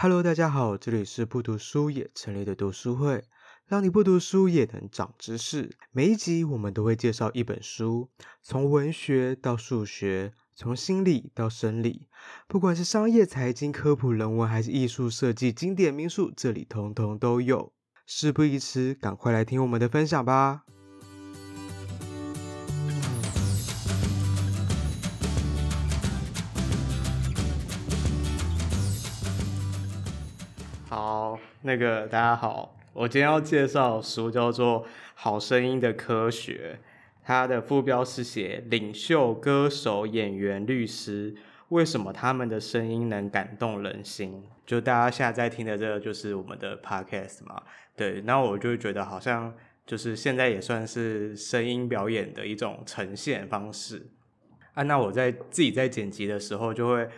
Hello，大家好，这里是不读书也成立的读书会，让你不读书也能长知识。每一集我们都会介绍一本书，从文学到数学，从心理到生理，不管是商业、财经、科普、人文，还是艺术设计、经典名著，这里通通都有。事不宜迟，赶快来听我们的分享吧。那个大家好，我今天要介绍书叫做《好声音的科学》，它的副标是写领袖、歌手、演员、律师，为什么他们的声音能感动人心？就大家现在在听的这个，就是我们的 podcast 嘛。对，那我就觉得好像就是现在也算是声音表演的一种呈现方式啊。那我在自己在剪辑的时候就会。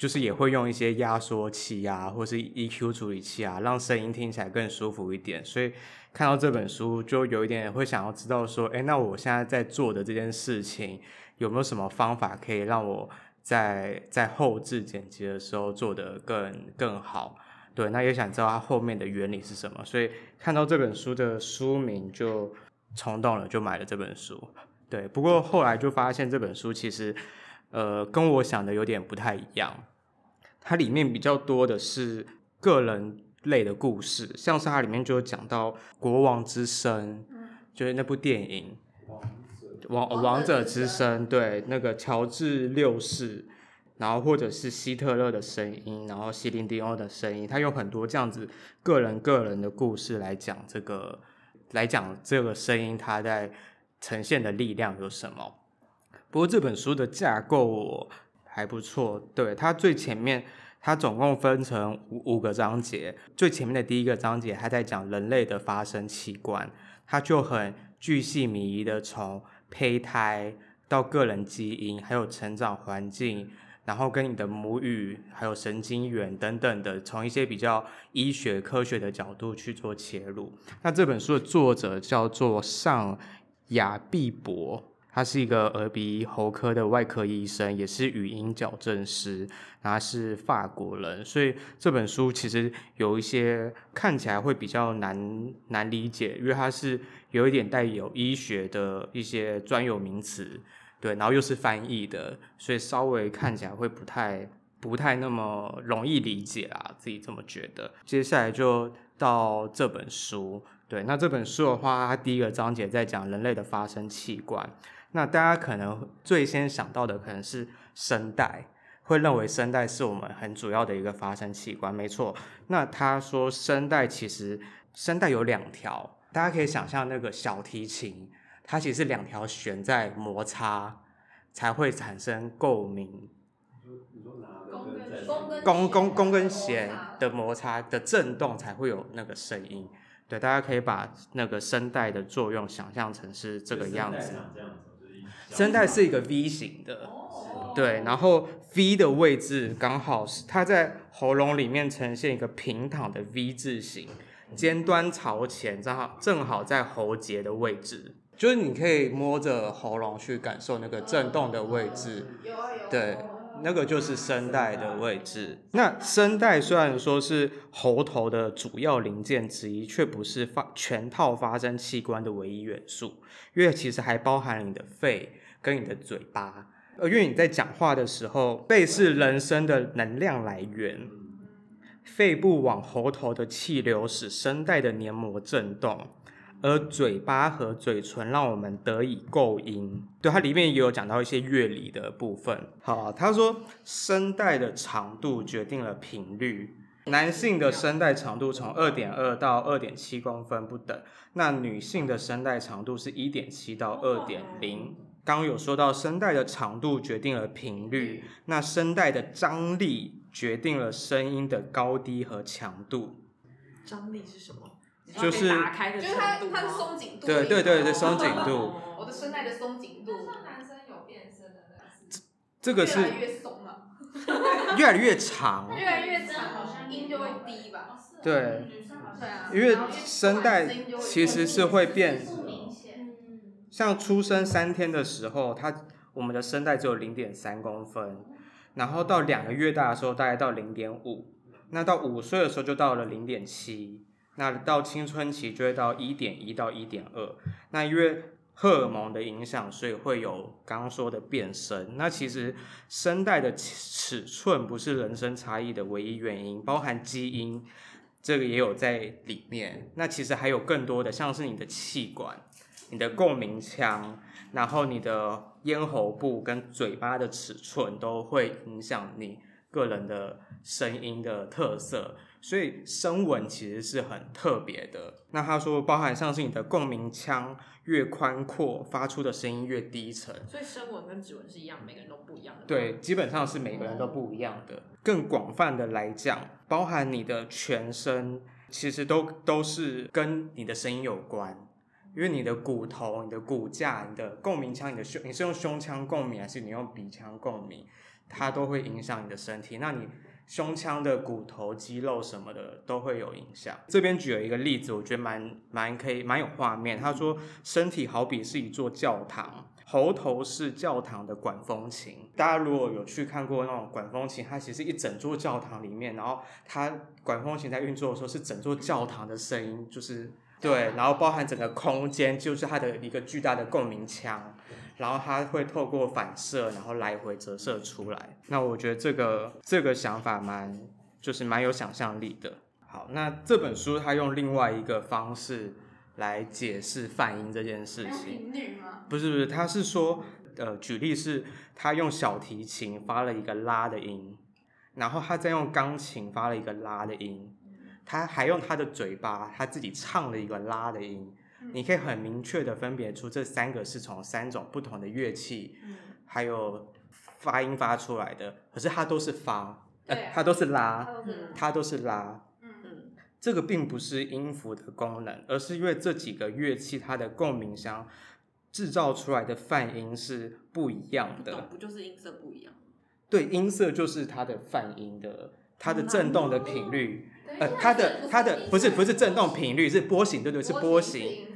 就是也会用一些压缩器啊，或是 EQ 处理器啊，让声音听起来更舒服一点。所以看到这本书，就有一点会想要知道说，诶，那我现在在做的这件事情，有没有什么方法可以让我在在后置剪辑的时候做得更更好？对，那也想知道它后面的原理是什么。所以看到这本书的书名就冲动了，就买了这本书。对，不过后来就发现这本书其实，呃，跟我想的有点不太一样。它里面比较多的是个人类的故事，像是它里面就有讲到《国王之声》，就是那部电影《王王王者之声》，对，那个乔治六世，然后或者是希特勒的声音，然后希林迪翁的声音，它有很多这样子个人个人的故事来讲这个，来讲这个声音它在呈现的力量有什么。不过这本书的架构我。还不错，对，它最前面，它总共分成五五个章节。最前面的第一个章节，它在讲人类的发声器官，它就很巨细靡遗的从胚胎到个人基因，还有成长环境，然后跟你的母语，还有神经元等等的，从一些比较医学科学的角度去做切入。那这本书的作者叫做尚雅毕博。他是一个耳鼻喉科的外科医生，也是语音矫正师，他是法国人，所以这本书其实有一些看起来会比较难难理解，因为它是有一点带有医学的一些专有名词，对，然后又是翻译的，所以稍微看起来会不太不太那么容易理解啊，自己这么觉得。接下来就到这本书，对，那这本书的话，它第一个章节在讲人类的发声器官。那大家可能最先想到的可能是声带，会认为声带是我们很主要的一个发声器官，没错。那他说声带其实声带有两条，大家可以想象那个小提琴，它其实是两条弦在摩擦才会产生共鸣。弓弓弓跟弦的摩擦的震动才会有那个声音。对，大家可以把那个声带的作用想象成是这个样子。声带是一个 V 型的，对，然后 V 的位置刚好是它在喉咙里面呈现一个平躺的 V 字形，尖端朝前，正好正好在喉结的位置，就是你可以摸着喉咙去感受那个震动的位置，对。那个就是声带的位置。那声带虽然说是喉头的主要零件之一，却不是发全套发声器官的唯一元素，因为其实还包含你的肺跟你的嘴巴。呃因为你在讲话的时候，肺是人声的能量来源，肺部往喉头的气流使声带的黏膜震动。而嘴巴和嘴唇让我们得以构音，对，它里面也有讲到一些乐理的部分。好，他说声带的长度决定了频率，男性的声带长度从二点二到二点七公分不等，那女性的声带长度是一点七到二点零。刚有说到声带的长度决定了频率，那声带的张力决定了声音的高低和强度。张力是什么？就是，就是它它的松紧度。对对对对，松紧度。我的声带的松紧度。男生有变声的那个。这个是。越来越松了。越来越长。越来越长，好像音就会低吧。对。对啊。因为声带其实是会变。像出生三天的时候，它我们的声带只有零点三公分，然后到两个月大的时候，大概到零点五。那到五岁的时候就到了零点七，那到青春期就会到一点一到一点二。那因为荷尔蒙的影响，所以会有刚刚说的变声。那其实声带的尺寸不是人声差异的唯一原因，包含基因，这个也有在里面。那其实还有更多的，像是你的气管、你的共鸣腔，然后你的咽喉部跟嘴巴的尺寸都会影响你个人的声音的特色。所以声纹其实是很特别的。那他说，包含像是你的共鸣腔越宽阔，发出的声音越低沉。所以声纹跟指纹是一样，每个人都不一样的。对，基本上是每个人都不一样的。更广泛的来讲，包含你的全身，其实都都是跟你的声音有关。因为你的骨头、你的骨架、你的共鸣腔、你的胸，你是用胸腔共鸣还是你用鼻腔共鸣，它都会影响你的身体。那你。胸腔的骨头、肌肉什么的都会有影响。这边举了一个例子，我觉得蛮蛮可以，蛮有画面。他说，身体好比是一座教堂，喉头是教堂的管风琴。大家如果有去看过那种管风琴，它其实一整座教堂里面，然后它管风琴在运作的时候是整座教堂的声音，就是对，然后包含整个空间就是它的一个巨大的共鸣腔。然后它会透过反射，然后来回折射出来。那我觉得这个这个想法蛮，就是蛮有想象力的。好，那这本书它用另外一个方式来解释泛音这件事情。不是不是，他是说，呃，举例是，他用小提琴发了一个拉的音，然后他再用钢琴发了一个拉的音，他还用他的嘴巴，他自己唱了一个拉的音。你可以很明确的分别出这三个是从三种不同的乐器，还有发音发出来的，可是它都是发，呃，它都是拉，它都是拉，这个并不是音符的功能，而是因为这几个乐器它的共鸣箱制造出来的泛音是不一样的，不就是音色不一样？对，音色就是它的泛音的，它的震动的频率，呃，它的它的不是不是震动频率，是波形，对对，是波形。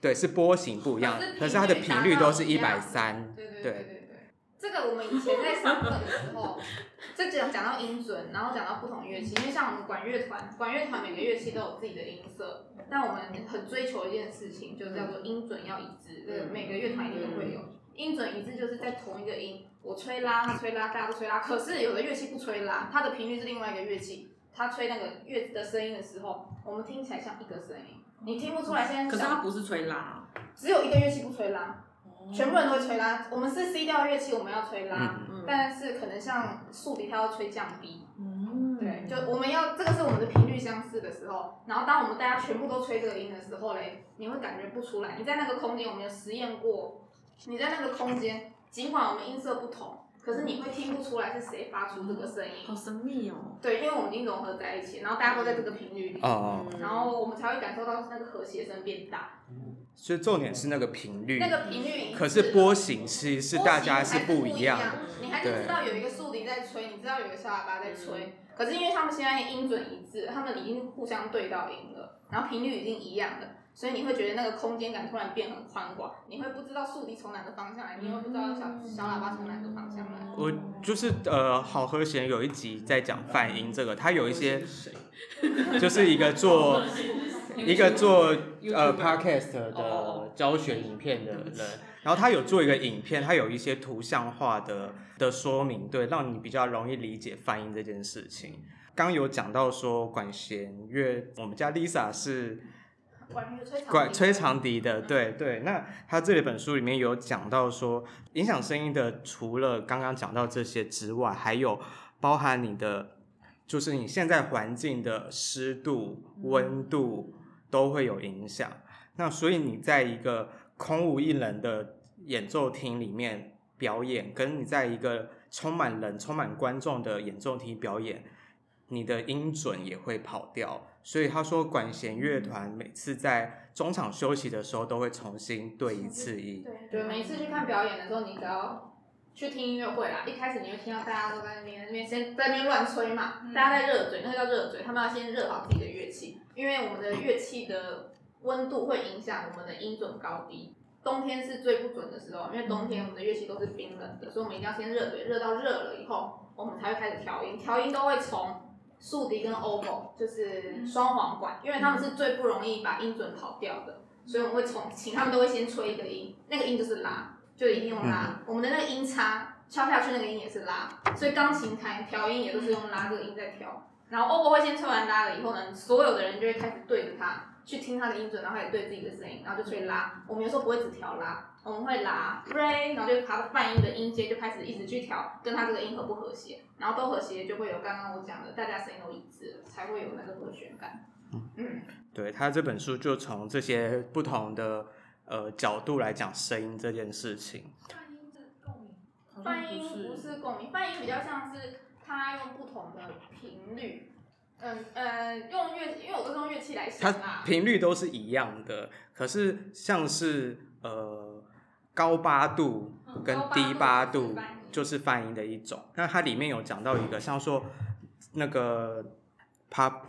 对，是波形不一样，可是它的频率都是一百三。对对对对对。这个我们以前在上课的时候，就讲讲到音准，然后讲到不同乐器，因为像我们管乐团，管乐团每个乐器都有自己的音色，但我们很追求一件事情，就是叫做音准要一致。对，每个乐团一定都会有音准一致，就是在同一个音，我吹拉，他吹拉，大家都吹拉。可是有的乐器不吹拉，它的频率是另外一个乐器，它吹那个乐的声音的时候，我们听起来像一个声音。你听不出来，现在可是它不是吹拉，只有一个乐器不吹拉，全部人都会吹拉。我们是 C 调乐器，我们要吹拉，但是可能像竖笛，它要吹降 B。对，就我们要这个是我们的频率相似的时候，然后当我们大家全部都吹这个音的时候嘞，你会感觉不出来。你在那个空间，我们有实验过，你在那个空间，尽管我们音色不同。可是你会听不出来是谁发出这个声音，好神秘哦。对，因为我们已经融合在一起，然后大家都在这个频率里，哦，然后我们才会感受到那个和谐声变大。所以重点是那个频率，那个频率。可是波形其实是大家是不一样的。你还是知道有一个竖笛在吹，你知道有一个小喇叭在吹，可是因为他们现在音准一致，他们已经互相对到音了，然后频率已经一样了。所以你会觉得那个空间感突然变很宽广，你会不知道竖笛从哪个方向来，你会不知道小小喇叭从哪个方向来。我就是呃，好和弦有一集在讲泛音这个，它有一些，就是一个做 一个做呃 podcast 的教学影片的人，然后他有做一个影片，他有一些图像化的的说明，对，让你比较容易理解泛音这件事情。刚有讲到说管弦乐，我们家 Lisa 是。管吹长笛的，对对，那他这里本书里面有讲到说，影响声音的除了刚刚讲到这些之外，还有包含你的，就是你现在环境的湿度、温度都会有影响。那所以你在一个空无一人的演奏厅里面表演，跟你在一个充满人、充满观众的演奏厅表演，你的音准也会跑掉。所以他说，管弦乐团每次在中场休息的时候，都会重新对一次音。对，对，每次去看表演的时候，你只要去听音乐会啦，一开始你会听到大家都在那边那边先在那边乱吹嘛，大家在热嘴，那个叫热嘴，他们要先热好自己的乐器，因为我们的乐器的温度会影响我们的音准高低。冬天是最不准的时候，因为冬天我们的乐器都是冰冷的，所以我们一定要先热嘴，热到热了以后，我们才会开始调音，调音都会从。竖笛跟 oboe 就是双簧管，因为他们是最不容易把音准跑掉的，所以我们会从请他们都会先吹一个音，那个音就是拉，就一定用拉。嗯、我们的那个音叉敲下去那个音也是拉，所以钢琴弹调音也都是用拉这个音在调。然后 oboe 会先吹完拉了以后呢，所有的人就会开始对着它。去听他的音准，然后也对自己的声音，然后就去拉。我们有时候不会只调拉，我们会拉 re，然后就他的泛音的音阶就开始一直去调，跟他这个音合不和谐，然后都和谐就会有刚刚我讲的，大家声音都一致，才会有那个和弦感。嗯，对，他这本书就从这些不同的呃角度来讲声音这件事情。泛音是共鸣，泛音不是共鸣，泛音比较像是他用不同的频率。嗯呃，用乐，因为我都是用乐器来想啦。它频率都是一样的，可是像是呃高八度跟低八度就是泛音的一种。那它里面有讲到一个，像说那个帕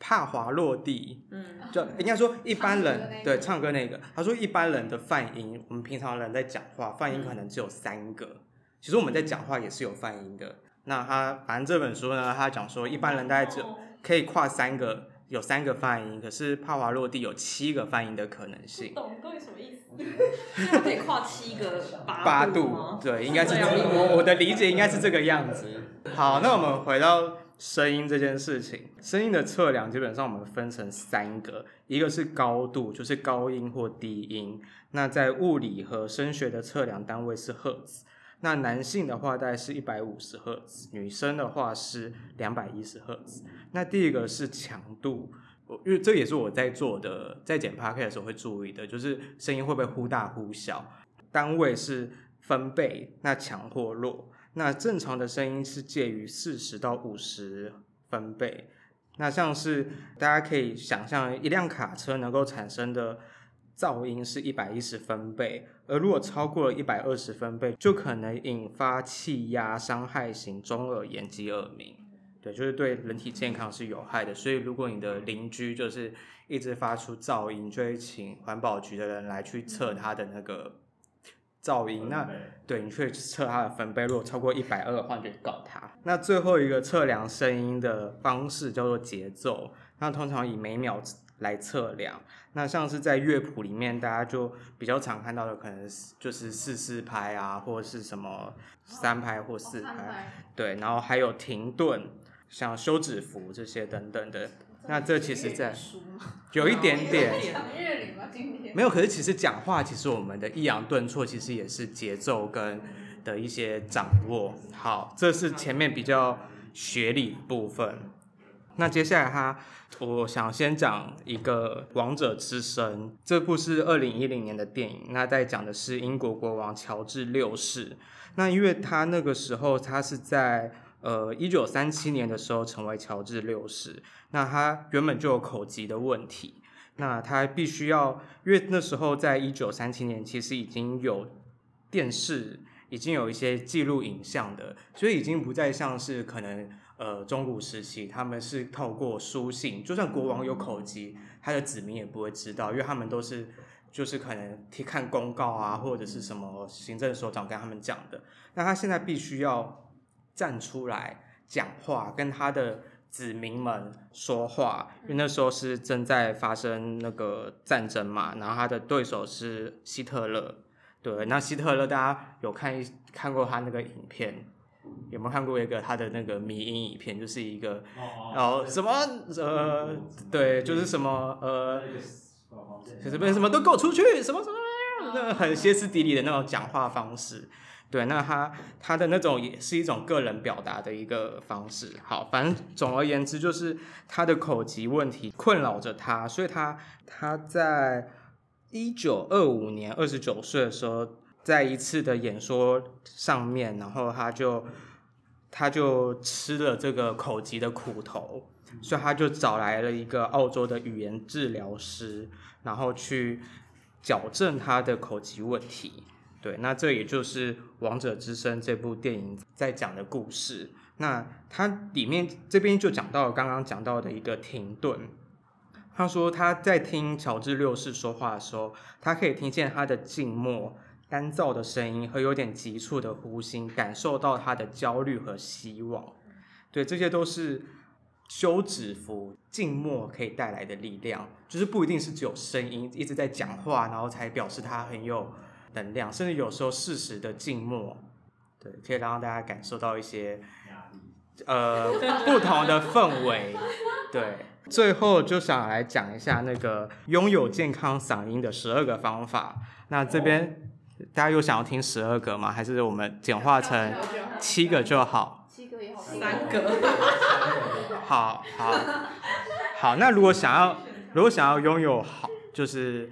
帕华洛蒂，嗯，就应该说一般人对唱歌那个，他说一般人的泛音，我们平常人在讲话，泛音可能只有三个。其实我们在讲话也是有泛音的。那他反正这本书呢，他讲说一般人大概只可以跨三个，有三个泛音，可是帕瓦罗蒂有七个泛音的可能性。懂到底什么意思？他可以跨七个八度吗？对，应该是我我的理解应该是这个样子。好，那我们回到声音这件事情，声音的测量基本上我们分成三个，一个是高度，就是高音或低音。那在物理和声学的测量单位是赫兹。那男性的话大概是一百五十赫兹，女生的话是两百一十赫兹。那第一个是强度，因为这也是我在做的，在剪 PPT 的时候会注意的，就是声音会不会忽大忽小，单位是分贝，那强或弱。那正常的声音是介于四十到五十分贝。那像是大家可以想象，一辆卡车能够产生的。噪音是一百一十分贝，而如果超过了一百二十分贝，就可能引发气压伤害型中耳炎及耳鸣。对，就是对人体健康是有害的。所以，如果你的邻居就是一直发出噪音，就会请环保局的人来去测他的那个噪音。那对，你去测他的分贝，如果超过一百二的话，就告他。那最后一个测量声音的方式叫做节奏，那通常以每秒来测量，那像是在乐谱里面，大家就比较常看到的，可能就是四四拍啊，或者是什么三拍或四拍，哦、对，然后还有停顿，像休止符这些等等的。那这其实在 有一点点 没有，可是其实讲话，其实我们的抑扬顿挫，其实也是节奏跟的一些掌握。好，这是前面比较学理部分。那接下来他，我想先讲一个《王者之声》，这部是二零一零年的电影。那在讲的是英国国王乔治六世。那因为他那个时候，他是在呃一九三七年的时候成为乔治六世。那他原本就有口疾的问题，那他必须要，因为那时候在一九三七年，其实已经有电视，已经有一些记录影像的，所以已经不再像是可能。呃，中古时期他们是透过书信，就算国王有口疾，他的子民也不会知道，因为他们都是就是可能去看公告啊，或者是什么行政首长跟他们讲的。那他现在必须要站出来讲话，跟他的子民们说话，因为那时候是正在发生那个战争嘛，然后他的对手是希特勒，对，那希特勒大家有看一看过他那个影片。有没有看过一个他的那个迷因影片？就是一个，然后什么呃，对，就是什么呃，什么什么都给我出去，什么什么，那很歇斯底里的那种讲话方式。对，那他他的那种也是一种个人表达的一个方式。好，反正总而言之，就是他的口疾问题困扰着他，所以他他在一九二五年二十九岁的时候。在一次的演说上面，然后他就他就吃了这个口疾的苦头，所以他就找来了一个澳洲的语言治疗师，然后去矫正他的口疾问题。对，那这也就是《王者之声》这部电影在讲的故事。那它里面这边就讲到了刚刚讲到的一个停顿。他说他在听乔治六世说话的时候，他可以听见他的静默。干燥的声音和有点急促的呼吸，感受到他的焦虑和希望。对，这些都是休止符静默可以带来的力量，就是不一定是只有声音一直在讲话，然后才表示他很有能量，甚至有时候适时的静默，对，可以让大家感受到一些呃不同的氛围。对，最后就想来讲一下那个拥有健康嗓音的十二个方法。那这边大家有想要听十二个吗？还是我们简化成 七个就好？七个也好，三个。好好好，那如果想要，如果想要拥有好，就是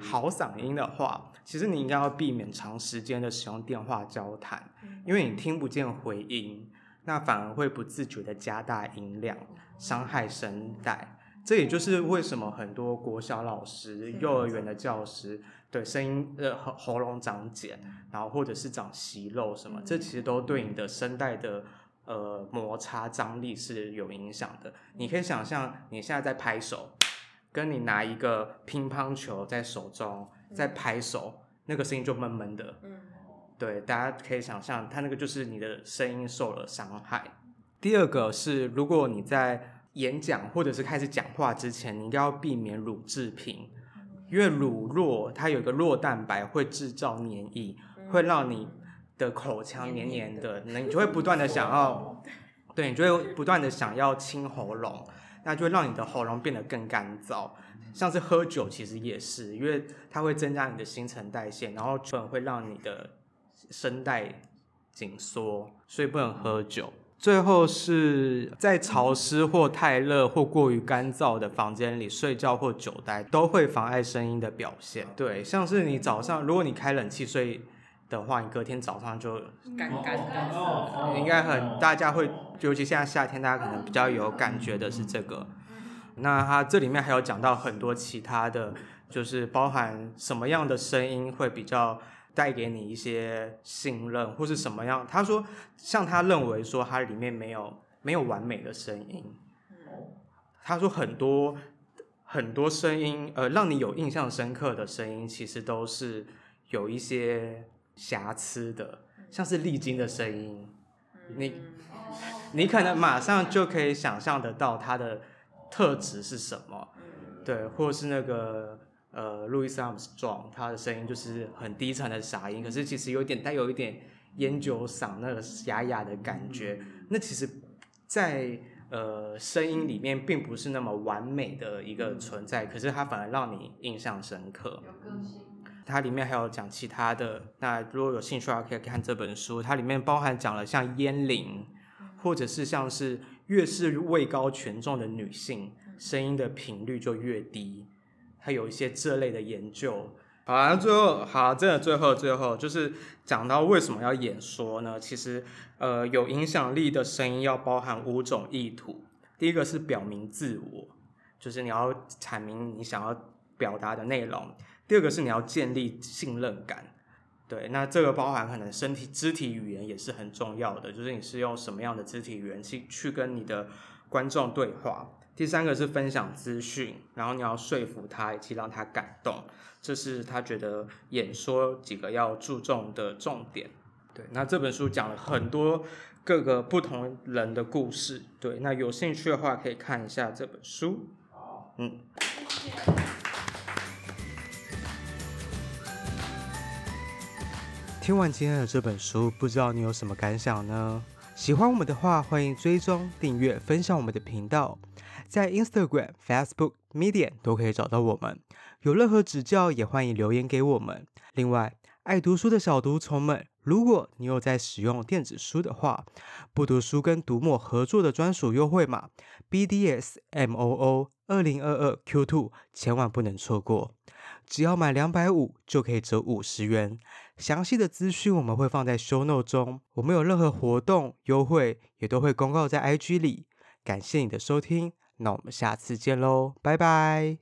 好嗓音的话，其实你应该要避免长时间的使用电话交谈，因为你听不见回音，那反而会不自觉的加大音量，伤害声带。这也就是为什么很多国小老师、幼儿园的教师对声音呃喉喉咙长茧，然后或者是长息肉什么，这其实都对你的声带的。呃，摩擦张力是有影响的。你可以想象，你现在在拍手，跟你拿一个乒乓球在手中在拍手，那个声音就闷闷的。嗯，对，大家可以想象，它那个就是你的声音受了伤害。第二个是，如果你在演讲或者是开始讲话之前，你应该要避免乳制品，因为乳酪它有一个酪蛋白会制造黏液，会让你。的口腔黏黏的，那你就会不断的想要，对，你就会不断的想要清喉咙，那就会让你的喉咙变得更干燥。像是喝酒其实也是，因为它会增加你的新陈代谢，然后可能会让你的声带紧缩，所以不能喝酒。最后是在潮湿或太热或过于干燥的房间里睡觉或久待，都会妨碍声音的表现。对，像是你早上如果你开冷气睡。的话，你隔天早上就干干的，应该很大家会，尤其现在夏天，大家可能比较有感觉的是这个。那它这里面还有讲到很多其他的，就是包含什么样的声音会比较带给你一些信任，或是什么样？他说，像他认为说，它里面没有没有完美的声音。他说很多很多声音，呃，让你有印象深刻的声音，其实都是有一些。瑕疵的，像是丽晶的声音，你你可能马上就可以想象得到它的特质是什么，对，或是那个呃路易斯·阿姆斯壮，他的声音就是很低沉的沙音，可是其实有点带有一点烟酒嗓那个哑哑的感觉，那其实在呃声音里面并不是那么完美的一个存在，可是它反而让你印象深刻。它里面还有讲其他的，那如果有兴趣的话，可以看这本书。它里面包含讲了像烟龄，或者是像是越是位高权重的女性，声音的频率就越低。它有一些这类的研究。好啊，最后好，真的最后最后就是讲到为什么要演说呢？其实呃，有影响力的声音要包含五种意图。第一个是表明自我，就是你要阐明你想要表达的内容。第二个是你要建立信任感，对，那这个包含可能身体肢体语言也是很重要的，就是你是用什么样的肢体语言去去跟你的观众对话。第三个是分享资讯，然后你要说服他以及让他感动，这是他觉得演说几个要注重的重点。对，那这本书讲了很多各个不同人的故事，对，那有兴趣的话可以看一下这本书。好，嗯。听完今天的这本书，不知道你有什么感想呢？喜欢我们的话，欢迎追踪、订阅、分享我们的频道，在 Instagram、Facebook、Medium 都可以找到我们。有任何指教，也欢迎留言给我们。另外，爱读书的小读虫们，如果你有在使用电子书的话，不读书跟读墨合作的专属优惠码 BDSMOO 二零二二 Q2，千万不能错过。只要买两百五就可以折五十元。详细的资讯我们会放在 show note 中。我们有任何活动优惠，也都会公告在 IG 里。感谢你的收听，那我们下次见喽，拜拜。